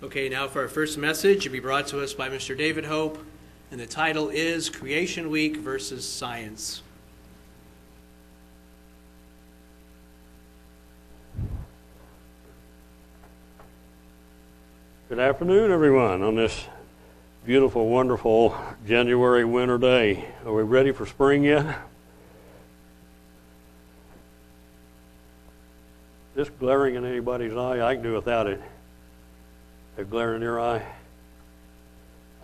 Okay, now for our first message, it'll be brought to us by Mr. David Hope, and the title is Creation Week versus Science. Good afternoon, everyone, on this beautiful, wonderful January winter day. Are we ready for spring yet? This glaring in anybody's eye, I can do without it. Glare in your eye?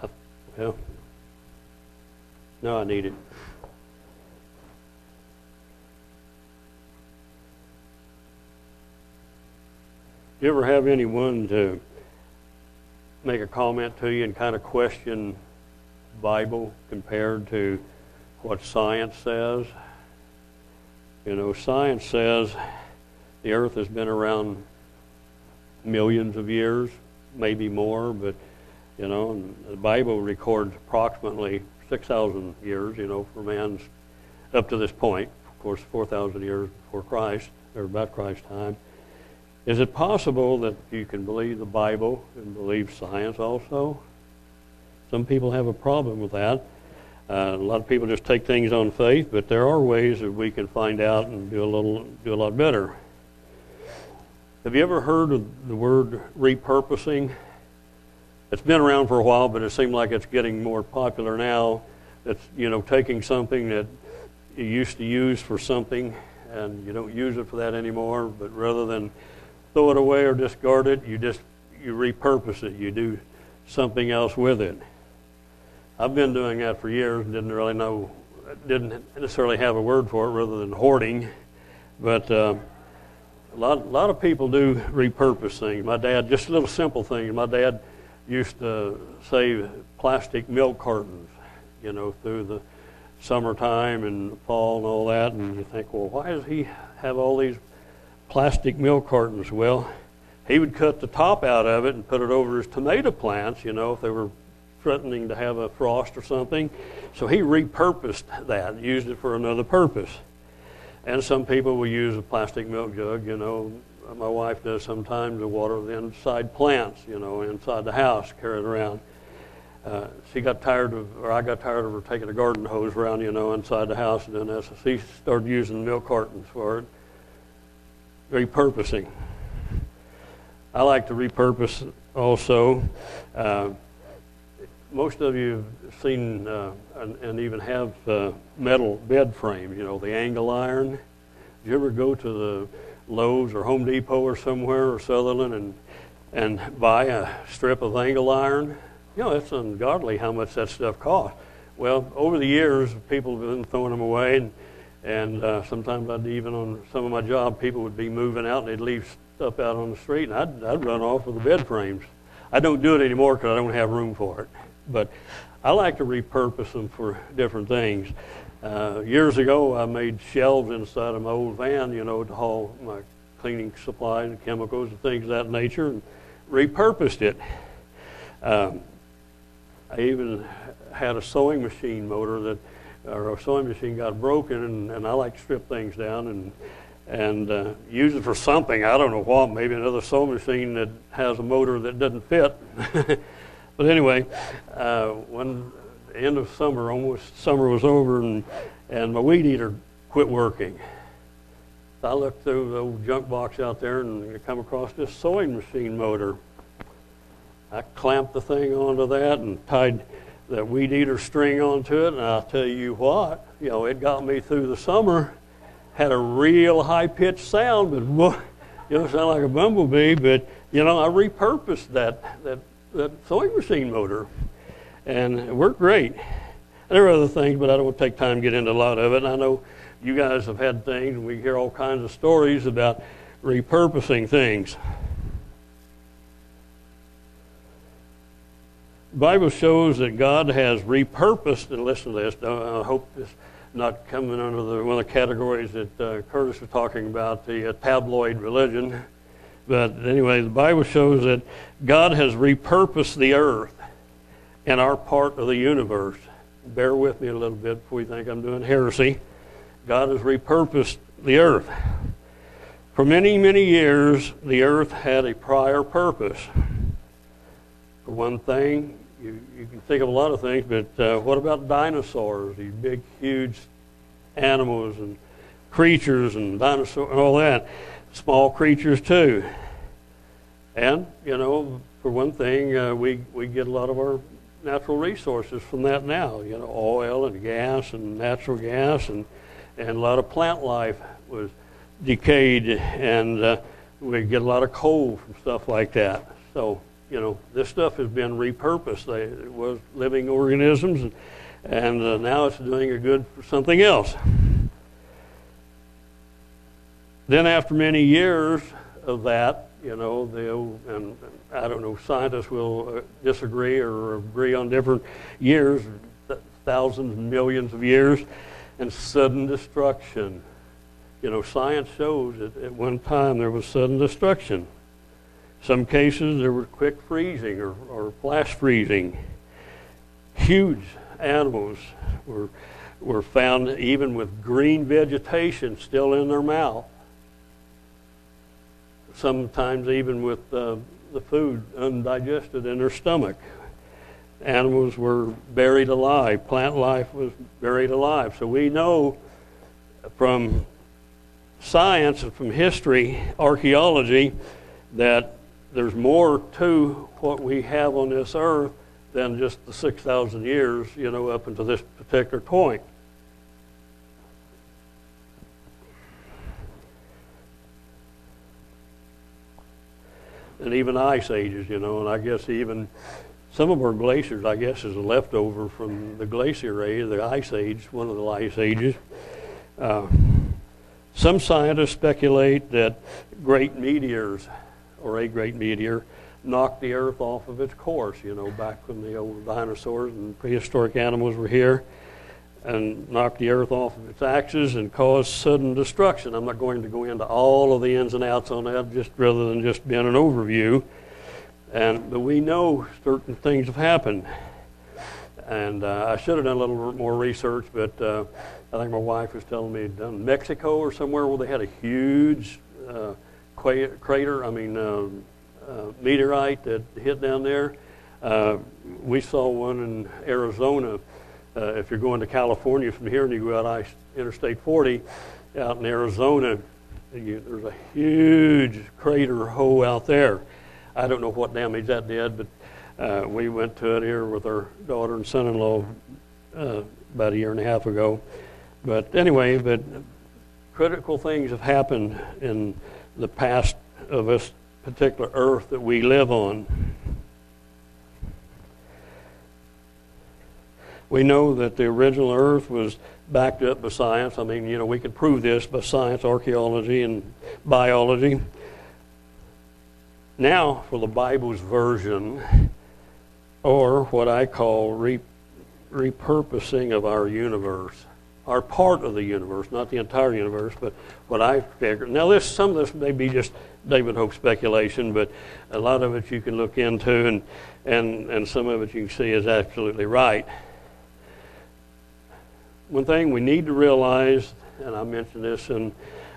I, well, no, I need it. You ever have anyone to make a comment to you and kind of question Bible compared to what science says? You know, science says the earth has been around millions of years, maybe more, but you know, the Bible records approximately 6,000 years, you know, for man's up to this point. Of course, 4,000 years before Christ, or about Christ's time. Is it possible that you can believe the Bible and believe science also? Some people have a problem with that. Uh, a lot of people just take things on faith, but there are ways that we can find out and do a little, do a lot better. Have you ever heard of the word repurposing? It's been around for a while, but it seems like it's getting more popular now. It's you know taking something that you used to use for something, and you don't use it for that anymore. But rather than throw it away or discard it, you just you repurpose it. You do something else with it. I've been doing that for years. and Didn't really know, didn't necessarily have a word for it, rather than hoarding, but. Uh, lot, a lot of people do repurpose things. My dad, just a little simple things. My dad used to save plastic milk cartons, you know, through the summertime and fall and all that. And you think, well, why does he have all these plastic milk cartons? Well, he would cut the top out of it and put it over his tomato plants, you know, if they were threatening to have a frost or something. So he repurposed that, used it for another purpose. And some people will use a plastic milk jug, you know. My wife does sometimes to water the inside plants, you know, inside the house, carry it around. Uh, she got tired of, or I got tired of her taking a garden hose around, you know, inside the house and doing that. So she started using milk cartons for it. Repurposing. I like to repurpose also. Uh, most of you have seen uh, and, and, even have uh, metal bed frames, you know, the angle iron. Did you ever go to the Lowe's or Home Depot or somewhere or Sutherland and, and buy a strip of angle iron? You know, it's ungodly how much that stuff costs. Well, over the years, people have been throwing them away, and, and uh, sometimes I'd even on some of my job, people would be moving out and they'd leave stuff out on the street, and I'd, I'd run off with the bed frames. I don't do it anymore because I don't have room for it. But I like to repurpose them for different things. Uh, years ago, I made shelves inside of my old van, you know, to haul my cleaning supplies and chemicals and things of that nature, and repurposed it. Um, I even had a sewing machine motor that, or a sewing machine got broken, and, and I like to strip things down and and uh, use it for something. I don't know what. Maybe another sewing machine that has a motor that doesn't fit. But anyway, uh, when the end of summer, almost summer was over, and, and my weed eater quit working. I looked through the old junk box out there and I come across this sewing machine motor. I clamped the thing onto that and tied that weed eater string onto it, and I'll tell you what, you know, it got me through the summer. Had a real high pitched sound, but you know, sound like a bumblebee. But you know, I repurposed that that that sewing machine motor, and it worked great. There are other things, but I don't want to take time to get into a lot of it. I know you guys have had things, and we hear all kinds of stories about repurposing things. The Bible shows that God has repurposed, and listen to this, I hope this not coming under the, one of the categories that uh, Curtis was talking about, the uh, tabloid religion. But anyway, the Bible shows that God has repurposed the earth and our part of the universe. Bear with me a little bit before you think I'm doing heresy. God has repurposed the earth. For many, many years, the earth had a prior purpose. For one thing, you, you can think of a lot of things, but uh, what about dinosaurs? These big, huge animals and creatures and dinosaurs and all that. Small creatures too. And, you know, for one thing, uh, we, we get a lot of our natural resources from that now. You know, oil and gas and natural gas and, and a lot of plant life was decayed and uh, we get a lot of coal from stuff like that. So, you know, this stuff has been repurposed. They, it was living organisms and, and uh, now it's doing a good for something else. Then after many years of that, you know, and I don't know, scientists will uh, disagree or agree on different years, thousands, millions of years, and sudden destruction. You know, science shows that at one time there was sudden destruction. Some cases there was quick freezing or, or flash freezing. Huge animals were, were found even with green vegetation still in their mouth sometimes even with uh, the food undigested in their stomach. Animals were buried alive, plant life was buried alive. So we know from science and from history, archaeology, that there's more to what we have on this earth than just the 6,000 years, you know, up until this particular point. And even ice ages, you know, and I guess even some of our glaciers, I guess, is a leftover from the glacier age, the ice age, one of the ice ages. Uh, some scientists speculate that great meteors, or a great meteor, knocked the Earth off of its course, you know, back when the old dinosaurs and prehistoric animals were here and knock the earth off of its axis and cause sudden destruction. I'm not going to go into all of the ins and outs on that, just rather than just being an overview. And but we know certain things have happened, and uh, I should have done a little more research, but uh, I think my wife was telling me down in Mexico or somewhere where they had a huge uh, crater. I mean, uh, uh, meteorite that hit down there. Uh, we saw one in Arizona uh, if you're going to California from here and you go out I, Interstate 40 out in Arizona, you, there's a huge crater hole out there. I don't know what damage that did, but uh, we went to it here with our daughter and son-in-law uh, about a year and a half ago. But anyway, but critical things have happened in the past of this particular earth that we live on. We know that the original Earth was backed up by science. I mean, you know, we could prove this by science, archaeology, and biology. Now, for the Bible's version, or what I call re- repurposing of our universe, our part of the universe, not the entire universe, but what I figured. Now, this some of this may be just David Hope speculation, but a lot of it you can look into, and and and some of it you can see is absolutely right one thing we need to realize, and I mentioned this in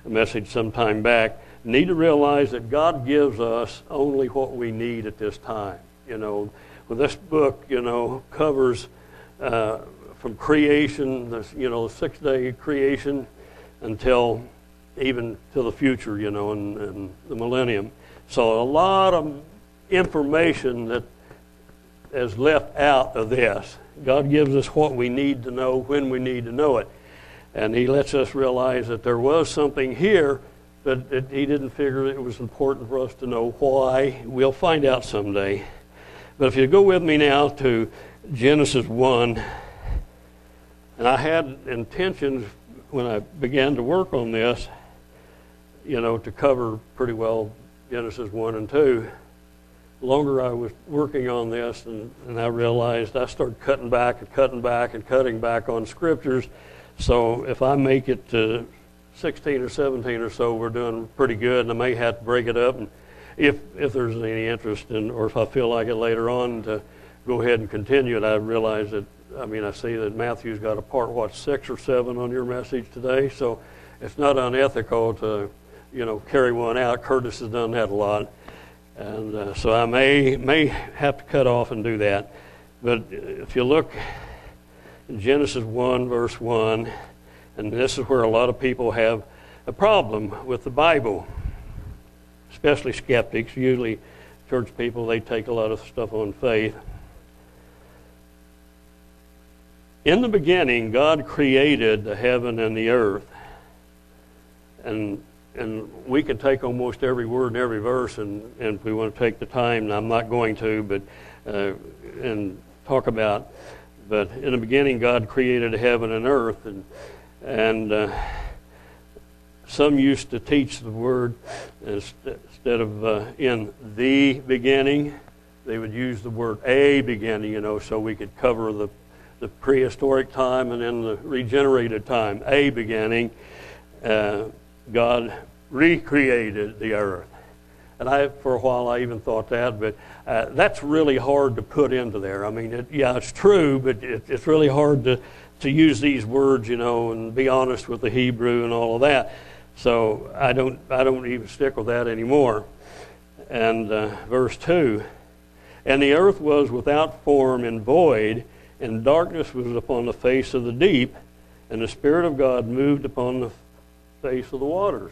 a message some time back, need to realize that God gives us only what we need at this time. You know, well, this book, you know, covers uh, from creation, this, you know, six day creation until even to the future, you know, and, and the millennium. So a lot of information that is left out of this. God gives us what we need to know when we need to know it. And He lets us realize that there was something here, but it, He didn't figure it was important for us to know why. We'll find out someday. But if you go with me now to Genesis 1, and I had intentions when I began to work on this, you know, to cover pretty well Genesis 1 and 2 longer I was working on this, and, and I realized I started cutting back and cutting back and cutting back on scriptures. So if I make it to 16 or 17 or so, we're doing pretty good, and I may have to break it up. And if if there's any interest in, or if I feel like it later on to go ahead and continue it, I realize that. I mean, I see that Matthew's got a part what six or seven on your message today, so it's not unethical to, you know, carry one out. Curtis has done that a lot And uh, so I may, may have to cut off and do that. But if you look in Genesis 1, verse 1, and this is where a lot of people have a problem with the Bible, especially skeptics. Usually, church people, they take a lot of stuff on faith. In the beginning, God created the heaven and the earth. And, and we could take almost every word and every verse, and, and if we want to take the time, and I'm not going to, but uh, and talk about. But in the beginning, God created heaven and earth, and and uh, some used to teach the word instead of uh, in the beginning, they would use the word a beginning, you know, so we could cover the the prehistoric time and then the regenerated time. A beginning, uh, God recreated the earth. And I, for a while, I even thought that, but uh, that's really hard to put into there. I mean, it, yeah, it's true, but it, it's really hard to, to use these words, you know, and be honest with the Hebrew and all of that. So I don't, I don't even stick with that anymore. And uh, verse 2 And the earth was without form and void, and darkness was upon the face of the deep, and the Spirit of God moved upon the face of the waters.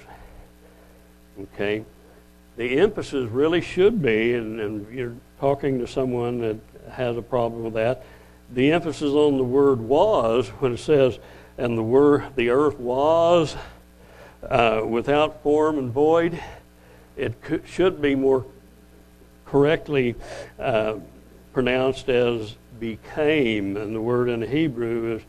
Okay? The emphasis really should be, and, and you're talking to someone that has a problem with that, the emphasis on the word was when it says, and the word, the earth was uh, without form and void, it could, should be more correctly uh, pronounced as became, and the word in Hebrew is,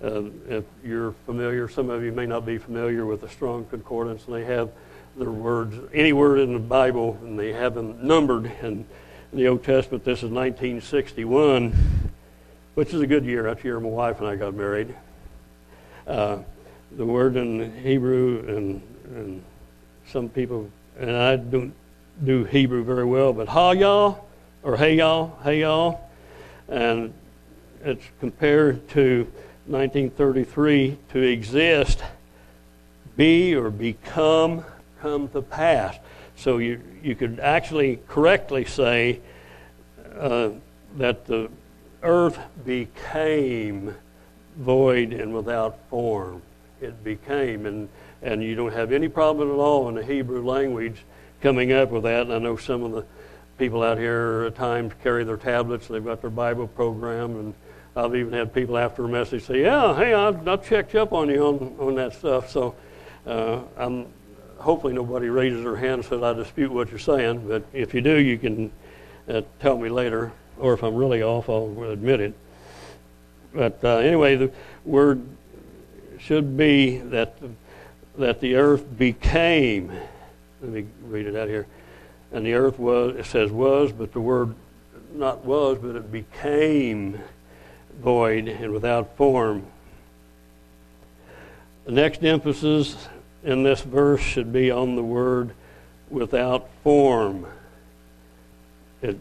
if you're familiar, some of you may not be familiar with the Strong Concordance, and they have their words, any word in the Bible, and they have them numbered. And in the Old Testament, this is 1961, which is a good year. That's the year my wife and I got married. Uh, the word in Hebrew, and, and some people, and I don't do Hebrew very well, but ha y'all, or hey y'all, hey y'all, and it's compared to 1933 to exist, be or become, come to pass. So you, you could actually correctly say uh, that the earth became void and without form. It became, and, and you don't have any problem at all in the Hebrew language coming up with that. And I know some of the people out here at times carry their tablets, they've got their Bible program, and I've even had people after a message say, "Yeah, hey, I've, I've checked up on you on, on that stuff." So uh, I'm hopefully nobody raises their hand and says I dispute what you're saying, but if you do, you can uh, tell me later, or if I'm really off, I'll admit it. But uh, anyway, the word should be that that the earth became. Let me read it out here and the earth was, it says was, but the word not was, but it became void and without form. The next emphasis in this verse should be on the word without form. It,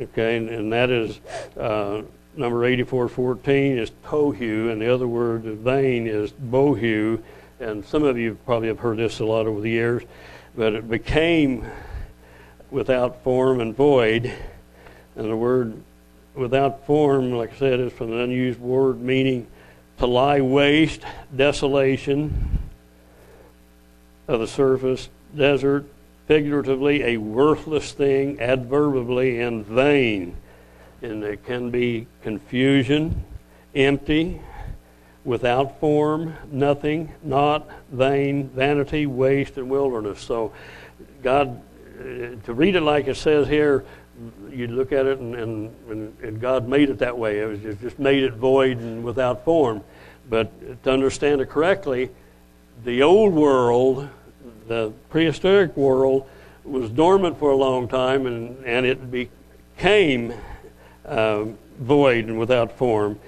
okay, and, and that is uh, number 8414 is tohu, and the other word vain is bohu. And some of you probably have heard this a lot over the years, but it became without form and void. And the word without form, like I said, is from an unused word meaning to lie waste, desolation of the surface, desert, figuratively, a worthless thing, adverbially, and vain. And it can be confusion, empty, without form, nothing, not, vain, vanity, waste, and wilderness. So God uh, to read it like it says here, you look at it and, and, and, God made it that way. It was just, just made it void and without form. But to understand it correctly, the old world, the prehistoric world, was dormant for a long time and, and it became uh, void and without form.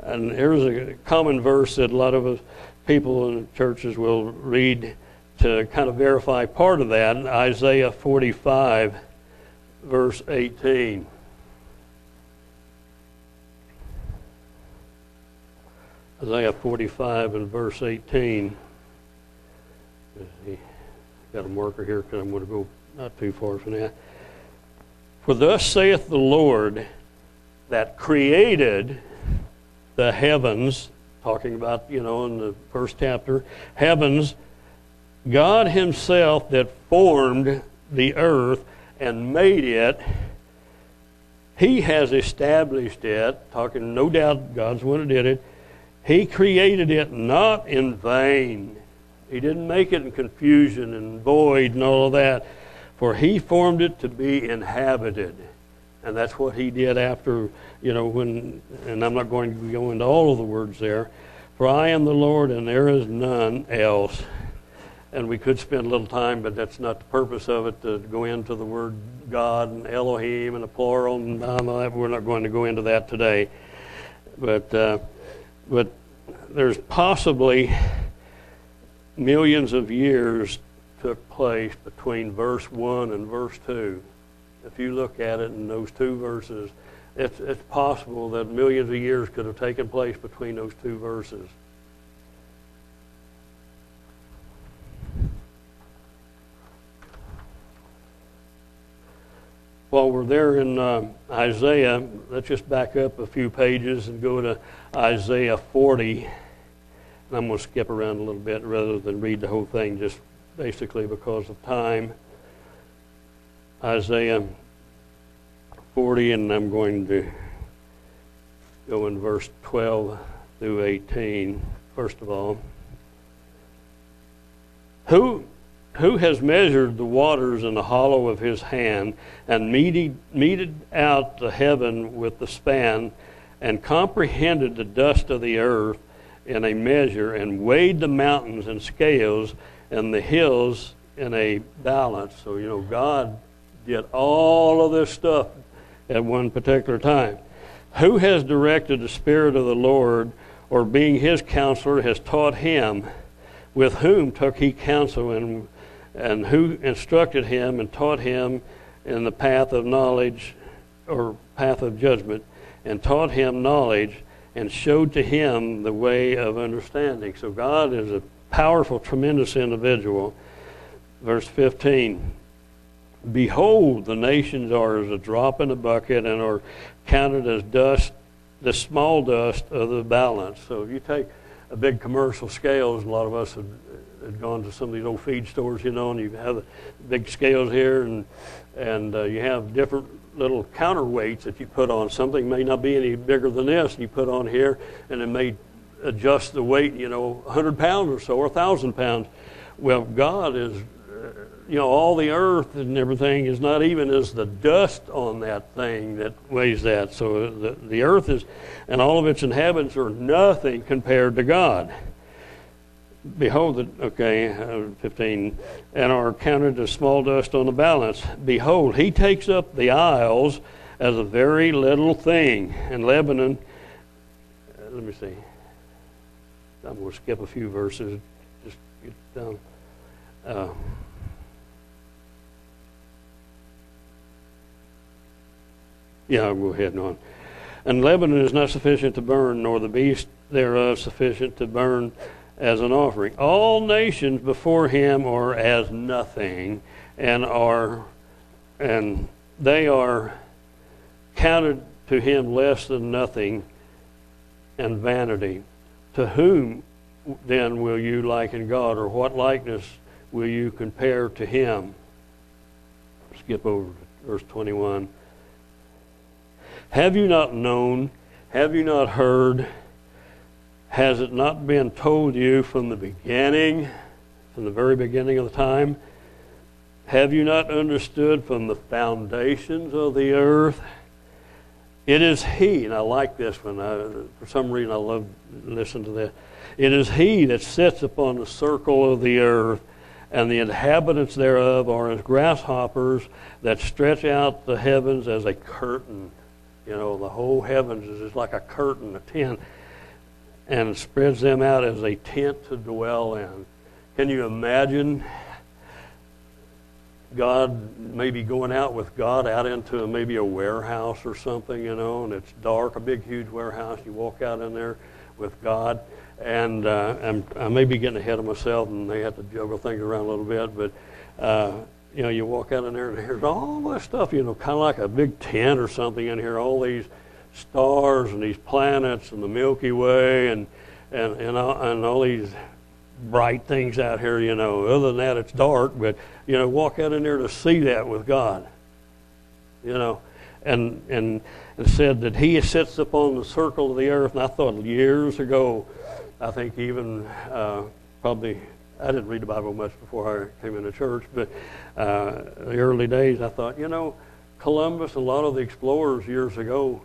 And here's a common verse that a lot of people in churches will read to kind of verify part of that, Isaiah 45, verse 18. Isaiah 45 and verse 18. Got a marker here because I'm going to go not too far from that. For thus saith the Lord that created the heavens, talking about, you know, in the first chapter, heavens, God Himself that formed the earth and made it, He has established it, talking no doubt God's the one who did it. He created it not in vain. He didn't make it in confusion and void and all of that, for He formed it to be inhabited. And that's what He did after, you know, when, and I'm not going to go into all of the words there. For I am the Lord, and there is none else and we could spend a little time, but that's not the purpose of it to go into the word God and Elohim and the plural and all that. We're not going to go into that today. But uh, but there's possibly millions of years took place between verse one and verse two. If you look at it in those two verses, it's, it's possible that millions of years could have taken place between those two verses. While we're there in uh, Isaiah, let's just back up a few pages and go to Isaiah 40. And I'm going to skip around a little bit rather than read the whole thing, just basically because of time. Isaiah 40, and I'm going to go in verse 12 through 18, first of all. Who who has measured the waters in the hollow of his hand, and meted, meted out the heaven with the span, and comprehended the dust of the earth in a measure, and weighed the mountains in scales, and the hills in a balance? So, you know, God did all of this stuff at one particular time. Who has directed the Spirit of the Lord, or being his counselor, has taught him? With whom took he counsel and and who instructed him and taught him in the path of knowledge or path of judgment and taught him knowledge and showed to him the way of understanding. So God is a powerful, tremendous individual. Verse 15 Behold, the nations are as a drop in a bucket and are counted as dust, the small dust of the balance. So if you take a big commercial scales, a lot of us have had gone to some of these old feed stores, you know, and you have the big scales here, and and uh, you have different little counterweights that you put on. Something may not be any bigger than this, and you put on here, and it may adjust the weight, you know, 100 pounds or so, or 1,000 pounds. Well, God is, uh, you know, all the earth and everything is not even as the dust on that thing that weighs that. So the, the earth is, and all of its inhabitants are nothing compared to God. Behold, the, okay, uh, 15, and are counted as small dust on the balance. Behold, he takes up the isles as a very little thing. And Lebanon, uh, let me see. I'm going to skip a few verses. Just get down. Uh, yeah, I'll go ahead and on. And Lebanon is not sufficient to burn, nor the beast thereof sufficient to burn as an offering. All nations before him are as nothing and are and they are counted to him less than nothing and vanity. To whom then will you liken God, or what likeness will you compare to him? Skip over to verse 21. Have you not known? Have you not heard? Has it not been told you from the beginning, from the very beginning of the time? Have you not understood from the foundations of the earth? It is He, and I like this one. I, for some reason, I love listening to this. It is He that sits upon the circle of the earth, and the inhabitants thereof are as grasshoppers that stretch out the heavens as a curtain. You know, the whole heavens is just like a curtain, a tent and spreads them out as a tent to dwell in. Can you imagine God maybe going out with God out into maybe a warehouse or something, you know, and it's dark, a big, huge warehouse. You walk out in there with God. And uh, I'm, I may be getting ahead of myself and they have to juggle things around a little bit, but uh, you know, you walk out in there and there's all this stuff, you know, kind of like a big tent or something in here, all these stars and these planets and the Milky Way and, and, and, all, and all these bright things out here, you know. Other than that, it's dark, but, you know, walk out in there to see that with God, you know. And, and it said that he sits upon the circle of the earth, and I thought years ago, I think even uh, probably I didn't read the Bible much before I came into church, but uh, the early days, I thought, you know, Columbus, a lot of the explorers years ago,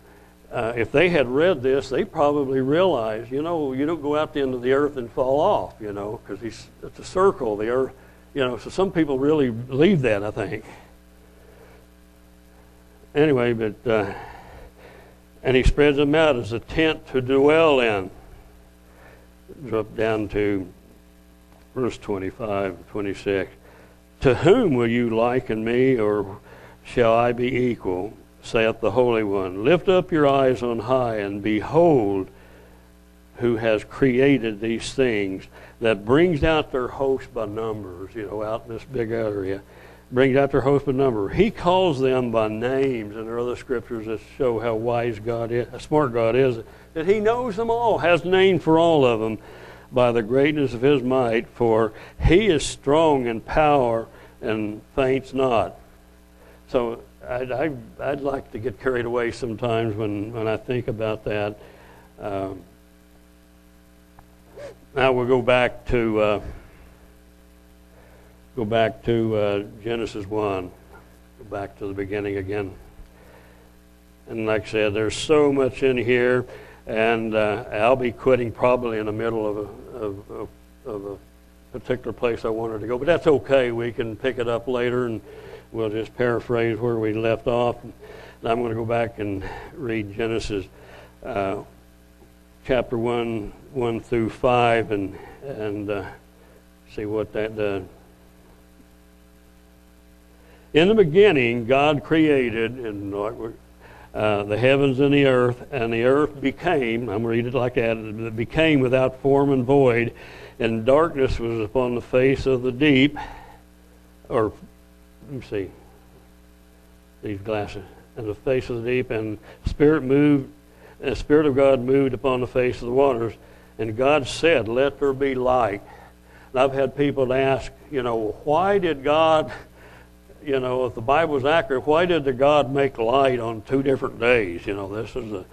uh, if they had read this, they probably realized, you know, you don't go out the end of the earth and fall off, you know, because it's a circle, the earth, you know. So some people really believe that, I think. Anyway, but uh, and he spreads them out as a tent to dwell in. Drop down to verse 25, 26. To whom will you liken me, or shall I be equal? Saith the Holy One. Lift up your eyes on high, and behold who has created these things, that brings out their host by numbers, you know, out in this big area. Brings out their host by number. He calls them by names, and there are other scriptures that show how wise God is, how smart God is, that He knows them all, has names for all of them by the greatness of his might, for he is strong in power and faints not. So I'd, I, would like to get carried away sometimes when, when I think about that. Um, now we'll go back to uh, go back to uh, Genesis one, go back to the beginning again. And like I said, there's so much in here and uh, I'll be quitting probably in the middle of a, of, of, of a particular place I wanted to go, but that's okay. We can pick it up later, and we'll just paraphrase where we left off. And I'm going to go back and read Genesis uh, chapter one, one through five, and and uh, see what that does. In the beginning, God created, and uh, the heavens and the earth, and the earth became, I'm reading it like that, it became without form and void, and darkness was upon the face of the deep, or, let me see, these glasses, and the face of the deep, and spirit moved, and the Spirit of God moved upon the face of the waters, and God said, Let there be light. And I've had people ask, you know, why did God you know, if the Bible is accurate, why did the God make light on two different days? You know, this is the,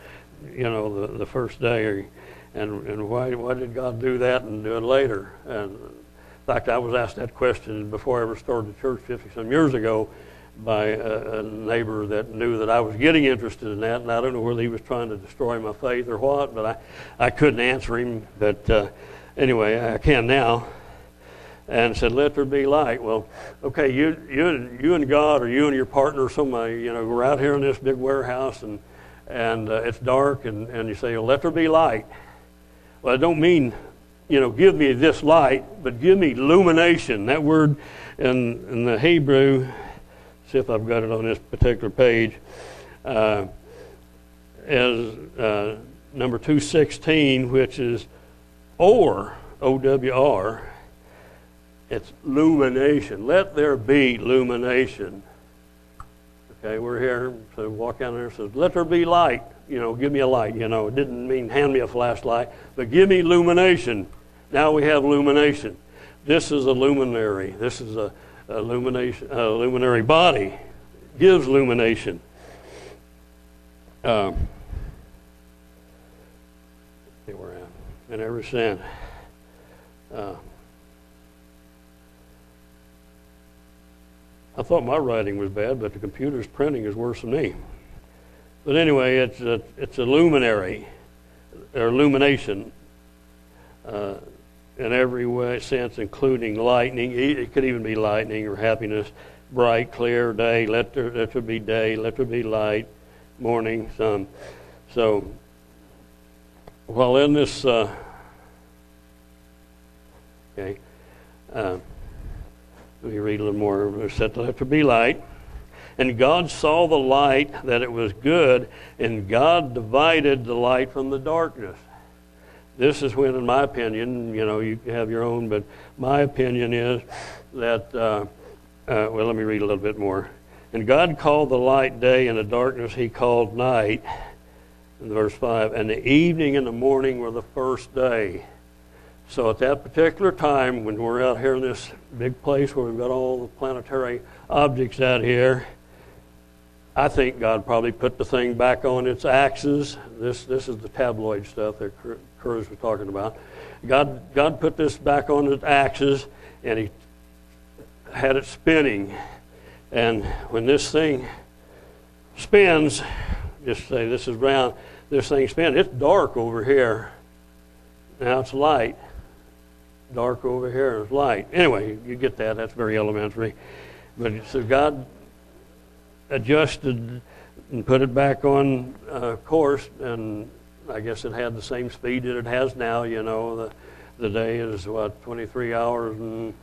you know, the, the first day, and and why why did God do that and do it later? And in fact, I was asked that question before I ever started the church 50 some years ago by a, a neighbor that knew that I was getting interested in that, and I don't know whether he was trying to destroy my faith or what, but I I couldn't answer him. But uh, anyway, I can now and said, "Let there be light." Well, okay, you you you and God, or you and your partner, or somebody, you know, we're out here in this big warehouse, and and uh, it's dark, and and you say, "Let there be light." Well, I don't mean, you know, give me this light, but give me illumination. That word in in the Hebrew, see if I've got it on this particular page, uh, is uh, number two sixteen, which is or O W R it's illumination. Let there be illumination. Okay, we're here, so walk down there and says, Let there be light. You know, give me a light. You know, it didn't mean hand me a flashlight, but give me illumination. Now we have illumination. This is a luminary. This is a, a illumination, a luminary body. Gives illumination. Um, where I. And ever since. Uh, I thought my writing was bad, but the computer's printing is worse than me. But anyway, it's a, it's a luminary, or illumination, uh, in every way sense, including lightning. It could even be lightning or happiness, bright, clear day. Let there, let there be day. Let there be light, morning, sun. So, while in this, uh, okay. Uh, let me read a little more. It said, Let there be light. And God saw the light that it was good, and God divided the light from the darkness. This is when, in my opinion, you know, you have your own, but my opinion is that uh, uh, well, let me read a little bit more. And God called the light day, and the darkness he called night. In verse 5, and the evening and the morning were the first day. So at that particular time, when we're out here in this big place where we've got all the planetary objects out here, I think God probably put the thing back on its axis. This, this is the tabloid stuff that Curtis was talking about. God, God put this back on its axis, and He had it spinning. And when this thing spins, just say this is round, this thing spins, it's dark over here. Now it's light. Dark over here is light. Anyway, you get that. That's very elementary. But so God adjusted and put it back on uh, course, and I guess it had the same speed that it has now. You know, the the day is what 23 hours and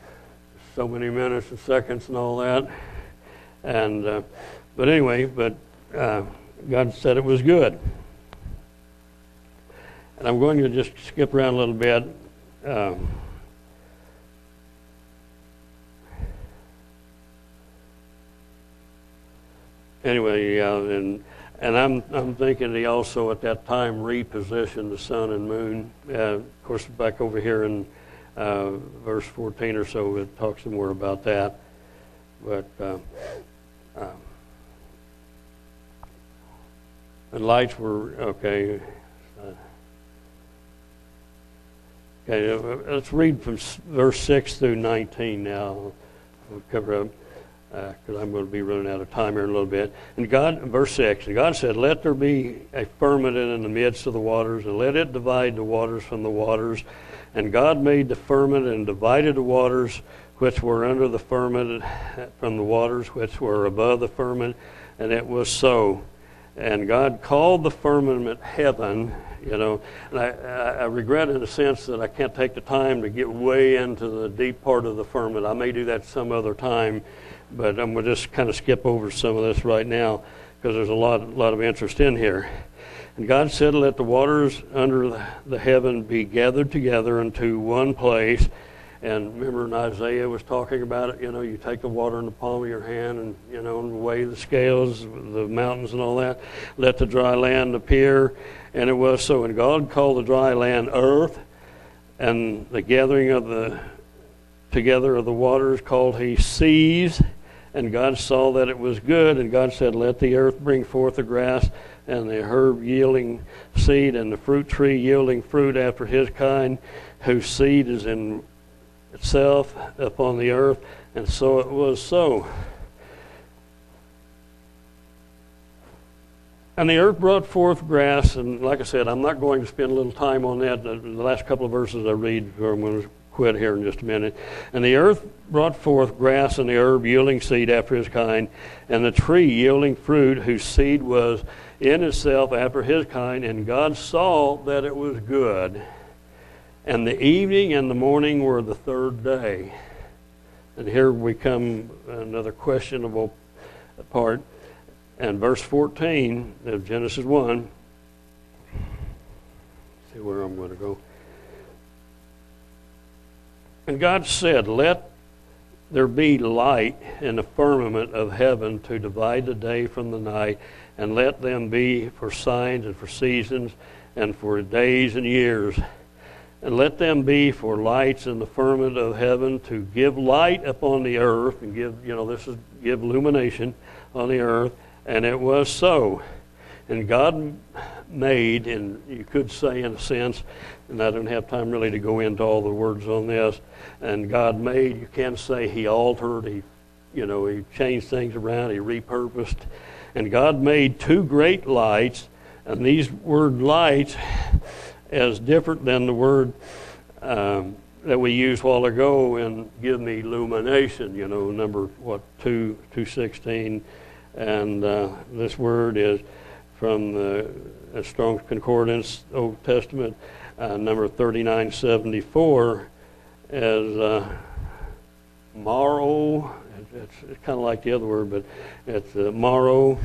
so many minutes and seconds and all that. And uh, but anyway, but uh, God said it was good. And I'm going to just skip around a little bit. Um, anyway, yeah, and and I'm I'm thinking he also at that time repositioned the sun and moon. Uh, of course, back over here in uh, verse 14 or so, it talks some more about that. But uh, uh and lights were okay. Okay, let's read from verse 6 through 19 now. We'll cover up because uh, I'm going to be running out of time here in a little bit. And God, verse 6, and God said, Let there be a firmament in the midst of the waters, and let it divide the waters from the waters. And God made the firmament and divided the waters which were under the firmament from the waters which were above the firmament, and it was so. And God called the firmament heaven, you know. And I, I regret in a sense that I can't take the time to get way into the deep part of the firmament. I may do that some other time but I'm going to just kind of skip over some of this right now because there's a lot, lot of interest in here. And God said, Let the waters under the heaven be gathered together into one place. And remember, in Isaiah was talking about it. You know, you take the water in the palm of your hand, and you know, and weigh the scales, the mountains, and all that. Let the dry land appear, and it was so. And God called the dry land earth, and the gathering of the together of the waters called he seas. And God saw that it was good, and God said, Let the earth bring forth the grass, and the herb yielding seed, and the fruit tree yielding fruit after his kind, whose seed is in itself upon the earth. And so it was so. And the earth brought forth grass, and like I said, I'm not going to spend a little time on that. The last couple of verses I read, I'm going to quit here in just a minute. And the earth brought forth grass and the herb yielding seed after his kind, and the tree yielding fruit whose seed was in itself after his kind. And God saw that it was good. And the evening and the morning were the third day. And here we come another questionable part. And verse 14 of Genesis 1. See where I'm going to go. And God said, Let there be light in the firmament of heaven to divide the day from the night, and let them be for signs and for seasons and for days and years. And let them be for lights in the firmament of heaven to give light upon the earth and give, you know, this is give illumination on the earth. And it was so. And God made, and you could say in a sense, and I don't have time really to go into all the words on this, and God made, you can't say He altered, He, you know, He changed things around, He repurposed. And God made two great lights, and these word lights is different than the word um, that we used a while ago in give me illumination, you know, number, what, 2, 216. And uh, this word is from the Strong's Concordance, Old Testament, uh, number 3974 as uh, maro. It's, kind of like the other word, but it's uh, maro.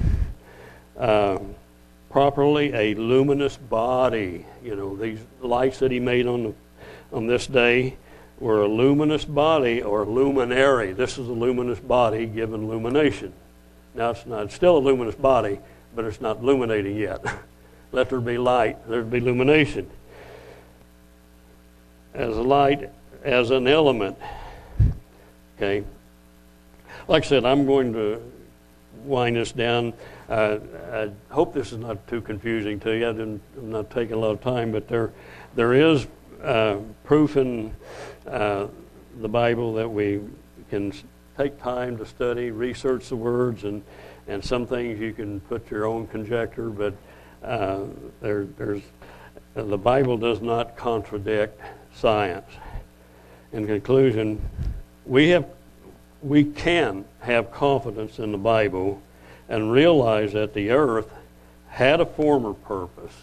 Uh, properly a luminous body. You know these lights that he made on the on this day we're a luminous body or luminary. This is a luminous body given illumination. Now, it's not it's still a luminous body, but it's not illuminating yet. Let there be light, there would be illumination. As light, as an element. Okay. Like I said, I'm going to wind this down. Uh, I hope this is not too confusing to you. I I'm not taking a lot of time, but there, there is uh, proof in uh, the Bible that we can take time to study, research the words, and, and some things you can put your own conjecture, but uh, there, there's, the Bible does not contradict science. In conclusion, we, have, we can have confidence in the Bible and realize that the earth had a former purpose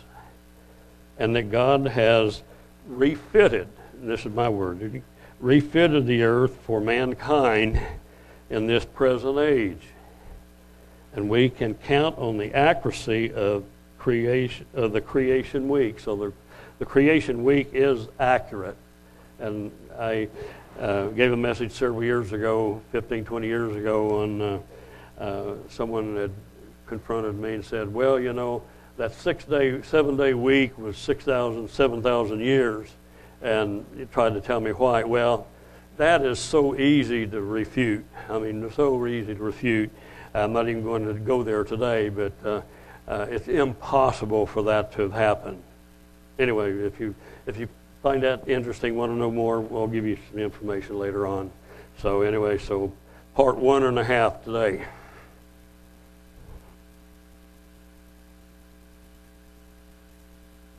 and that God has refitted, this is my word, refitted the earth for mankind in this present age. And we can count on the accuracy of creation of the creation week. So the, the creation week is accurate. And I uh, gave a message several years ago, 15, 20 years ago, on uh, uh, someone had confronted me and said, well, you know, that six day, seven day week was 6,000, 7,000 years. And he tried to tell me why. Well, that is so easy to refute. I mean, so easy to refute. I'm not even going to go there today, but uh, uh, it's impossible for that to have happened. Anyway, if you if you find that interesting, want to know more, we'll give you some information later on. So anyway, so part one and a half today.